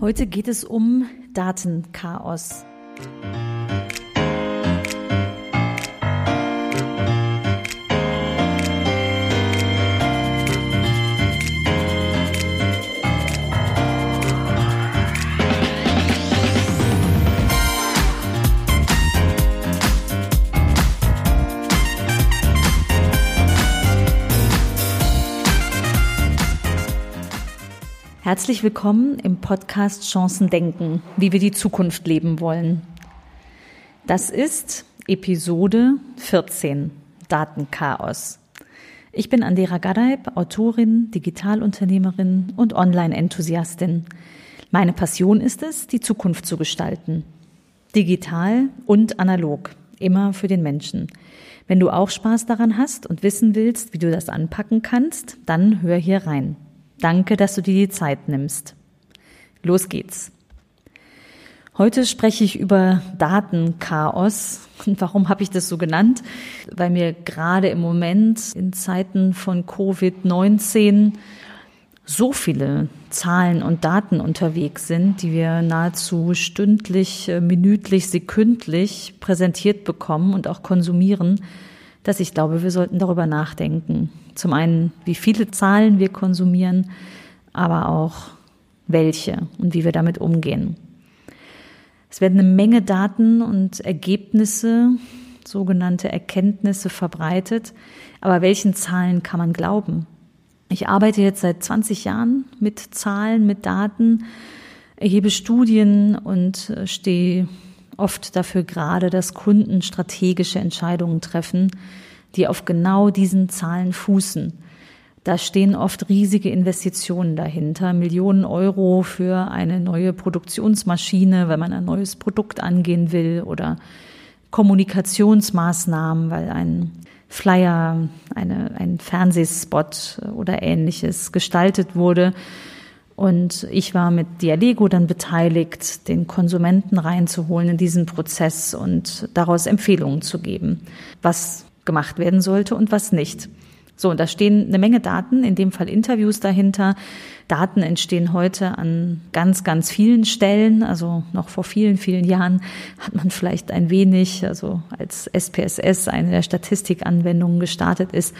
Heute geht es um Datenchaos. Herzlich willkommen im Podcast Chancen denken, wie wir die Zukunft leben wollen. Das ist Episode 14, Datenchaos. Ich bin Andera Gadeib, Autorin, Digitalunternehmerin und Online-Enthusiastin. Meine Passion ist es, die Zukunft zu gestalten. Digital und analog, immer für den Menschen. Wenn du auch Spaß daran hast und wissen willst, wie du das anpacken kannst, dann hör hier rein. Danke, dass du dir die Zeit nimmst. Los geht's. Heute spreche ich über Datenchaos. Und warum habe ich das so genannt? Weil mir gerade im Moment in Zeiten von Covid-19 so viele Zahlen und Daten unterwegs sind, die wir nahezu stündlich, äh, minütlich, sekündlich präsentiert bekommen und auch konsumieren, dass ich glaube, wir sollten darüber nachdenken. Zum einen, wie viele Zahlen wir konsumieren, aber auch welche und wie wir damit umgehen. Es werden eine Menge Daten und Ergebnisse, sogenannte Erkenntnisse verbreitet. Aber welchen Zahlen kann man glauben? Ich arbeite jetzt seit 20 Jahren mit Zahlen, mit Daten, erhebe Studien und äh, stehe oft dafür gerade, dass Kunden strategische Entscheidungen treffen, die auf genau diesen Zahlen fußen. Da stehen oft riesige Investitionen dahinter, Millionen Euro für eine neue Produktionsmaschine, weil man ein neues Produkt angehen will oder Kommunikationsmaßnahmen, weil ein Flyer, eine, ein Fernsehspot oder ähnliches gestaltet wurde. Und ich war mit Dialego dann beteiligt, den Konsumenten reinzuholen in diesen Prozess und daraus Empfehlungen zu geben, was gemacht werden sollte und was nicht. So, und da stehen eine Menge Daten, in dem Fall Interviews dahinter. Daten entstehen heute an ganz, ganz vielen Stellen. Also noch vor vielen, vielen Jahren hat man vielleicht ein wenig, also als SPSS eine der Statistikanwendungen gestartet ist,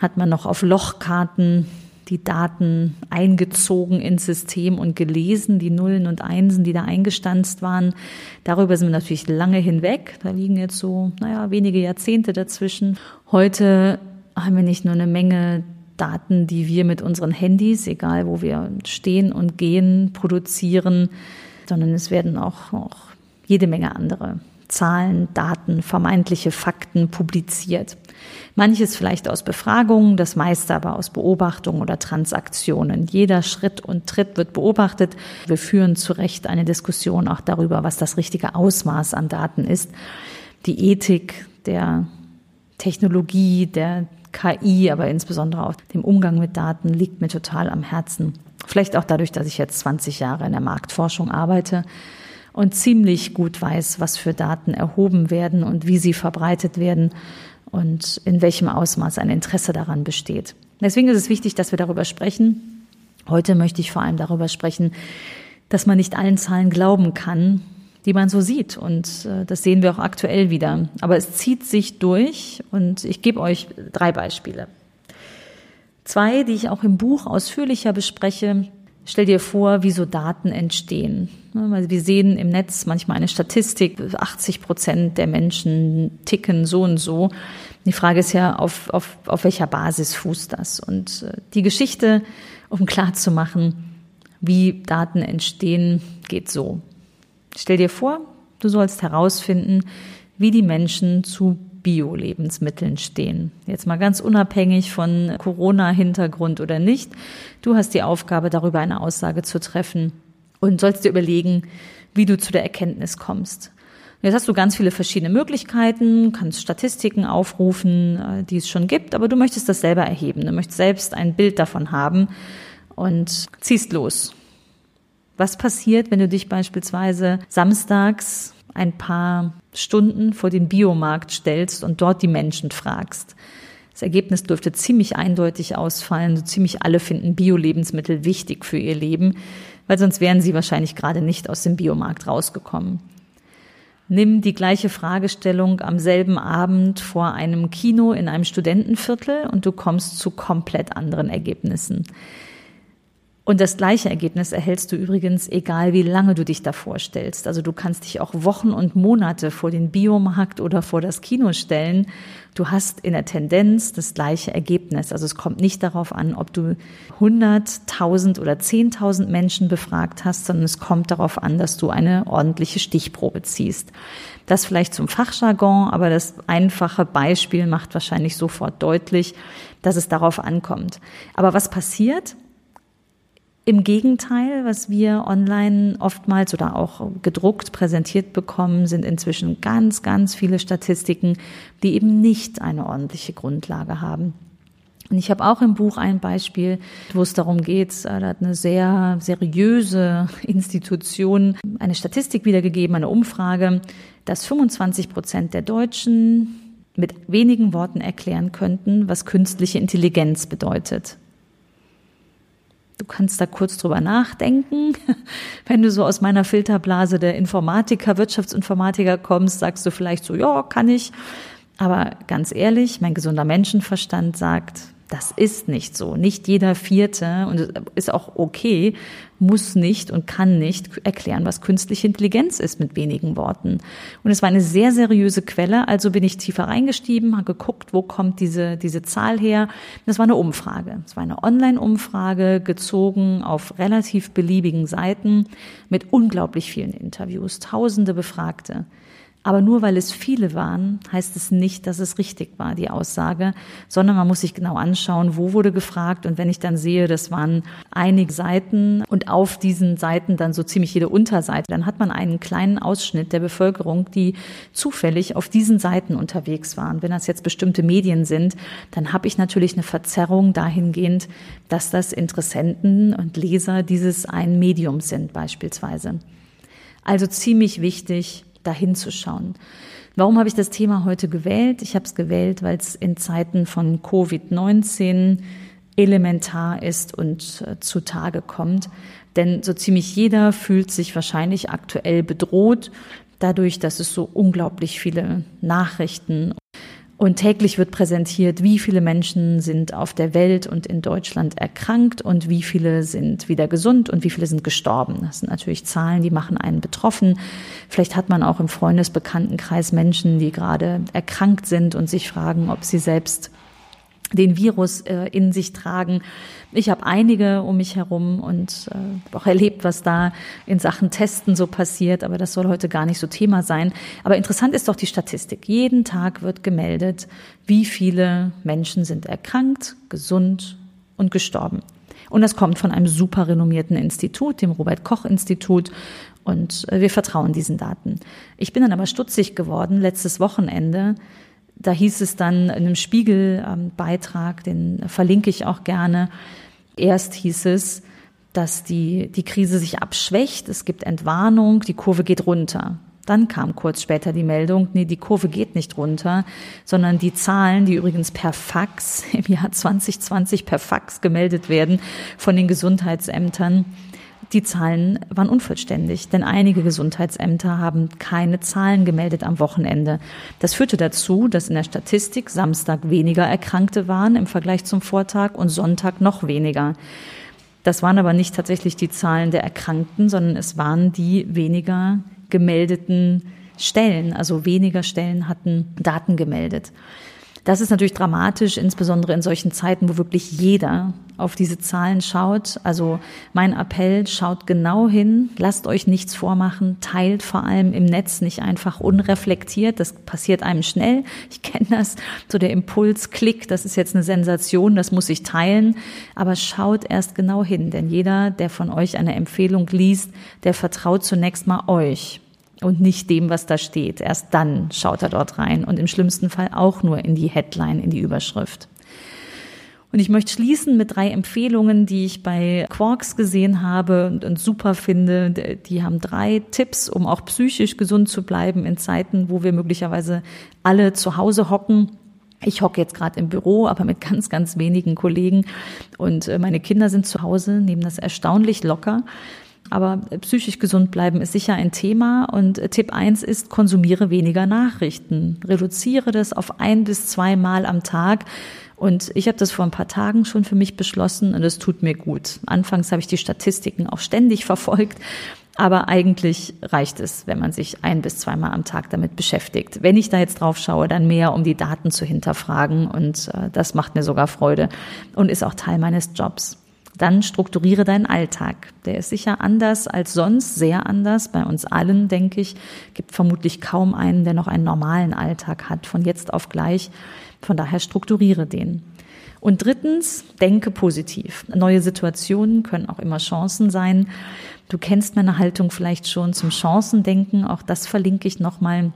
hat man noch auf Lochkarten die Daten eingezogen ins System und gelesen, die Nullen und Einsen, die da eingestanzt waren. Darüber sind wir natürlich lange hinweg. Da liegen jetzt so, naja, wenige Jahrzehnte dazwischen. Heute haben wir nicht nur eine Menge Daten, die wir mit unseren Handys, egal wo wir stehen und gehen, produzieren, sondern es werden auch, auch jede Menge andere Zahlen, Daten, vermeintliche Fakten publiziert. Manches vielleicht aus Befragungen, das meiste aber aus Beobachtungen oder Transaktionen. Jeder Schritt und Tritt wird beobachtet. Wir führen zu Recht eine Diskussion auch darüber, was das richtige Ausmaß an Daten ist. Die Ethik der Technologie, der KI, aber insbesondere auch dem Umgang mit Daten liegt mir total am Herzen. Vielleicht auch dadurch, dass ich jetzt 20 Jahre in der Marktforschung arbeite und ziemlich gut weiß, was für Daten erhoben werden und wie sie verbreitet werden und in welchem Ausmaß ein Interesse daran besteht. Deswegen ist es wichtig, dass wir darüber sprechen. Heute möchte ich vor allem darüber sprechen, dass man nicht allen Zahlen glauben kann, die man so sieht. Und äh, das sehen wir auch aktuell wieder. Aber es zieht sich durch und ich gebe euch drei Beispiele. Zwei, die ich auch im Buch ausführlicher bespreche, Stell dir vor, wie so Daten entstehen. Wir sehen im Netz manchmal eine Statistik, 80 Prozent der Menschen ticken so und so. Die Frage ist ja, auf, auf, auf welcher Basis fußt das? Und äh, die Geschichte, um klar zu machen, wie Daten entstehen, geht so. Stell dir vor, du sollst herausfinden, wie die Menschen zu Bio-Lebensmitteln stehen. Jetzt mal ganz unabhängig von Corona-Hintergrund oder nicht. Du hast die Aufgabe, darüber eine Aussage zu treffen und sollst dir überlegen, wie du zu der Erkenntnis kommst. Jetzt hast du ganz viele verschiedene Möglichkeiten, kannst Statistiken aufrufen, äh, die es schon gibt, aber du möchtest das selber erheben. Du möchtest selbst ein Bild davon haben und ziehst los. Was passiert, wenn du dich beispielsweise samstags ein paar Stunden vor den Biomarkt stellst und dort die Menschen fragst. Das Ergebnis dürfte ziemlich eindeutig ausfallen. So ziemlich alle finden Bio-Lebensmittel wichtig für ihr Leben, weil sonst wären sie wahrscheinlich gerade nicht aus dem Biomarkt rausgekommen. Nimm die gleiche Fragestellung am selben Abend vor einem Kino in einem Studentenviertel und du kommst zu komplett anderen Ergebnissen. Und das gleiche Ergebnis erhältst du übrigens, egal wie lange du dich davor stellst. Also du kannst dich auch Wochen und Monate vor den Biomarkt oder vor das Kino stellen. Du hast in der Tendenz das gleiche Ergebnis. Also es kommt nicht darauf an, ob du 100, 1000 oder 10.000 Menschen befragt hast, sondern es kommt darauf an, dass du eine ordentliche Stichprobe ziehst. Das vielleicht zum Fachjargon, aber das einfache Beispiel macht wahrscheinlich sofort deutlich, dass es darauf ankommt. Aber was passiert? Im Gegenteil, was wir online oftmals oder auch gedruckt präsentiert bekommen, sind inzwischen ganz, ganz viele Statistiken, die eben nicht eine ordentliche Grundlage haben. Und ich habe auch im Buch ein Beispiel, wo es darum geht, äh, da hat eine sehr seriöse Institution eine Statistik wiedergegeben, eine Umfrage, dass 25 Prozent der Deutschen mit wenigen Worten erklären könnten, was künstliche Intelligenz bedeutet. Du kannst da kurz drüber nachdenken. Wenn du so aus meiner Filterblase der Informatiker, Wirtschaftsinformatiker kommst, sagst du vielleicht so, ja, kann ich. Aber ganz ehrlich, mein gesunder Menschenverstand sagt, das ist nicht so. Nicht jeder Vierte, und ist auch okay, muss nicht und kann nicht erklären, was künstliche Intelligenz ist mit wenigen Worten. Und es war eine sehr seriöse Quelle, also bin ich tiefer reingestiegen, habe geguckt, wo kommt diese, diese Zahl her. Das war eine Umfrage. Es war eine Online-Umfrage, gezogen auf relativ beliebigen Seiten mit unglaublich vielen Interviews, tausende Befragte. Aber nur weil es viele waren, heißt es nicht, dass es richtig war, die Aussage, sondern man muss sich genau anschauen, wo wurde gefragt. Und wenn ich dann sehe, das waren einige Seiten und auf diesen Seiten dann so ziemlich jede Unterseite, dann hat man einen kleinen Ausschnitt der Bevölkerung, die zufällig auf diesen Seiten unterwegs waren. Wenn das jetzt bestimmte Medien sind, dann habe ich natürlich eine Verzerrung dahingehend, dass das Interessenten und Leser dieses ein Medium sind beispielsweise. Also ziemlich wichtig, dahin zu schauen. Warum habe ich das Thema heute gewählt? Ich habe es gewählt, weil es in Zeiten von Covid-19 elementar ist und äh, zutage kommt. Denn so ziemlich jeder fühlt sich wahrscheinlich aktuell bedroht, dadurch, dass es so unglaublich viele Nachrichten und täglich wird präsentiert, wie viele Menschen sind auf der Welt und in Deutschland erkrankt und wie viele sind wieder gesund und wie viele sind gestorben. Das sind natürlich Zahlen, die machen einen betroffen. Vielleicht hat man auch im Freundesbekanntenkreis Menschen, die gerade erkrankt sind und sich fragen, ob sie selbst den Virus äh, in sich tragen. Ich habe einige um mich herum und äh, auch erlebt, was da in Sachen Testen so passiert, aber das soll heute gar nicht so Thema sein. Aber interessant ist doch die Statistik. Jeden Tag wird gemeldet, wie viele Menschen sind erkrankt, gesund und gestorben. Und das kommt von einem super renommierten Institut, dem Robert Koch Institut. Und äh, wir vertrauen diesen Daten. Ich bin dann aber stutzig geworden letztes Wochenende, da hieß es dann in einem Spiegelbeitrag, den verlinke ich auch gerne, erst hieß es, dass die, die Krise sich abschwächt, es gibt Entwarnung, die Kurve geht runter. Dann kam kurz später die Meldung, nee, die Kurve geht nicht runter, sondern die Zahlen, die übrigens per Fax im Jahr 2020 per Fax gemeldet werden von den Gesundheitsämtern, die Zahlen waren unvollständig, denn einige Gesundheitsämter haben keine Zahlen gemeldet am Wochenende. Das führte dazu, dass in der Statistik Samstag weniger Erkrankte waren im Vergleich zum Vortag und Sonntag noch weniger. Das waren aber nicht tatsächlich die Zahlen der Erkrankten, sondern es waren die weniger gemeldeten Stellen. Also weniger Stellen hatten Daten gemeldet. Das ist natürlich dramatisch, insbesondere in solchen Zeiten, wo wirklich jeder auf diese Zahlen schaut. Also mein Appell, schaut genau hin, lasst euch nichts vormachen, teilt vor allem im Netz nicht einfach unreflektiert. Das passiert einem schnell. Ich kenne das, so der Impuls, Klick, das ist jetzt eine Sensation, das muss ich teilen. Aber schaut erst genau hin, denn jeder, der von euch eine Empfehlung liest, der vertraut zunächst mal euch und nicht dem, was da steht. Erst dann schaut er dort rein und im schlimmsten Fall auch nur in die Headline, in die Überschrift. Und ich möchte schließen mit drei Empfehlungen, die ich bei Quarks gesehen habe und, und, super finde. Die haben drei Tipps, um auch psychisch gesund zu bleiben in Zeiten, wo wir möglicherweise alle zu Hause hocken. Ich hocke jetzt gerade im Büro, aber mit ganz, ganz wenigen Kollegen und äh, meine Kinder sind zu Hause, nehmen das erstaunlich locker. Aber psychisch gesund bleiben ist sicher ein Thema. Und Tipp eins ist, konsumiere weniger Nachrichten. Reduziere das auf ein bis zwei Mal am Tag. Und ich habe das vor ein paar Tagen schon für mich beschlossen und es tut mir gut. Anfangs habe ich die Statistiken auch ständig verfolgt aber eigentlich reicht es, wenn man sich ein bis zweimal am Tag damit beschäftigt. Wenn ich da jetzt drauf schaue, dann mehr, um die Daten zu hinterfragen. Und äh, das macht mir sogar Freude und ist auch Teil meines Jobs. Dann strukturiere deinen Alltag. Der ist sicher anders als sonst, sehr anders. Bei uns allen, denke ich, gibt vermutlich kaum einen, der noch einen normalen Alltag hat, von jetzt auf gleich. Von daher strukturiere den. Und drittens, denke positiv. Neue Situationen können auch immer Chancen sein. Du kennst meine Haltung vielleicht schon zum Chancendenken. Auch das verlinke ich nochmal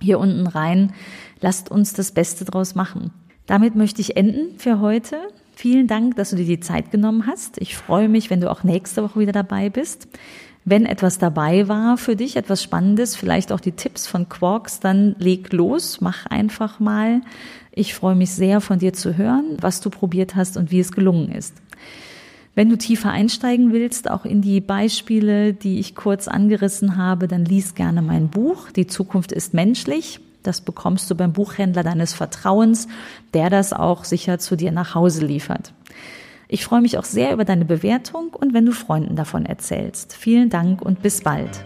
hier unten rein. Lasst uns das Beste draus machen. Damit möchte ich enden für heute. Vielen Dank, dass du dir die Zeit genommen hast. Ich freue mich, wenn du auch nächste Woche wieder dabei bist. Wenn etwas dabei war für dich, etwas Spannendes, vielleicht auch die Tipps von Quarks, dann leg los, mach einfach mal. Ich freue mich sehr, von dir zu hören, was du probiert hast und wie es gelungen ist. Wenn du tiefer einsteigen willst, auch in die Beispiele, die ich kurz angerissen habe, dann lies gerne mein Buch. Die Zukunft ist menschlich. Das bekommst du beim Buchhändler deines Vertrauens, der das auch sicher zu dir nach Hause liefert. Ich freue mich auch sehr über deine Bewertung und wenn du Freunden davon erzählst. Vielen Dank und bis bald.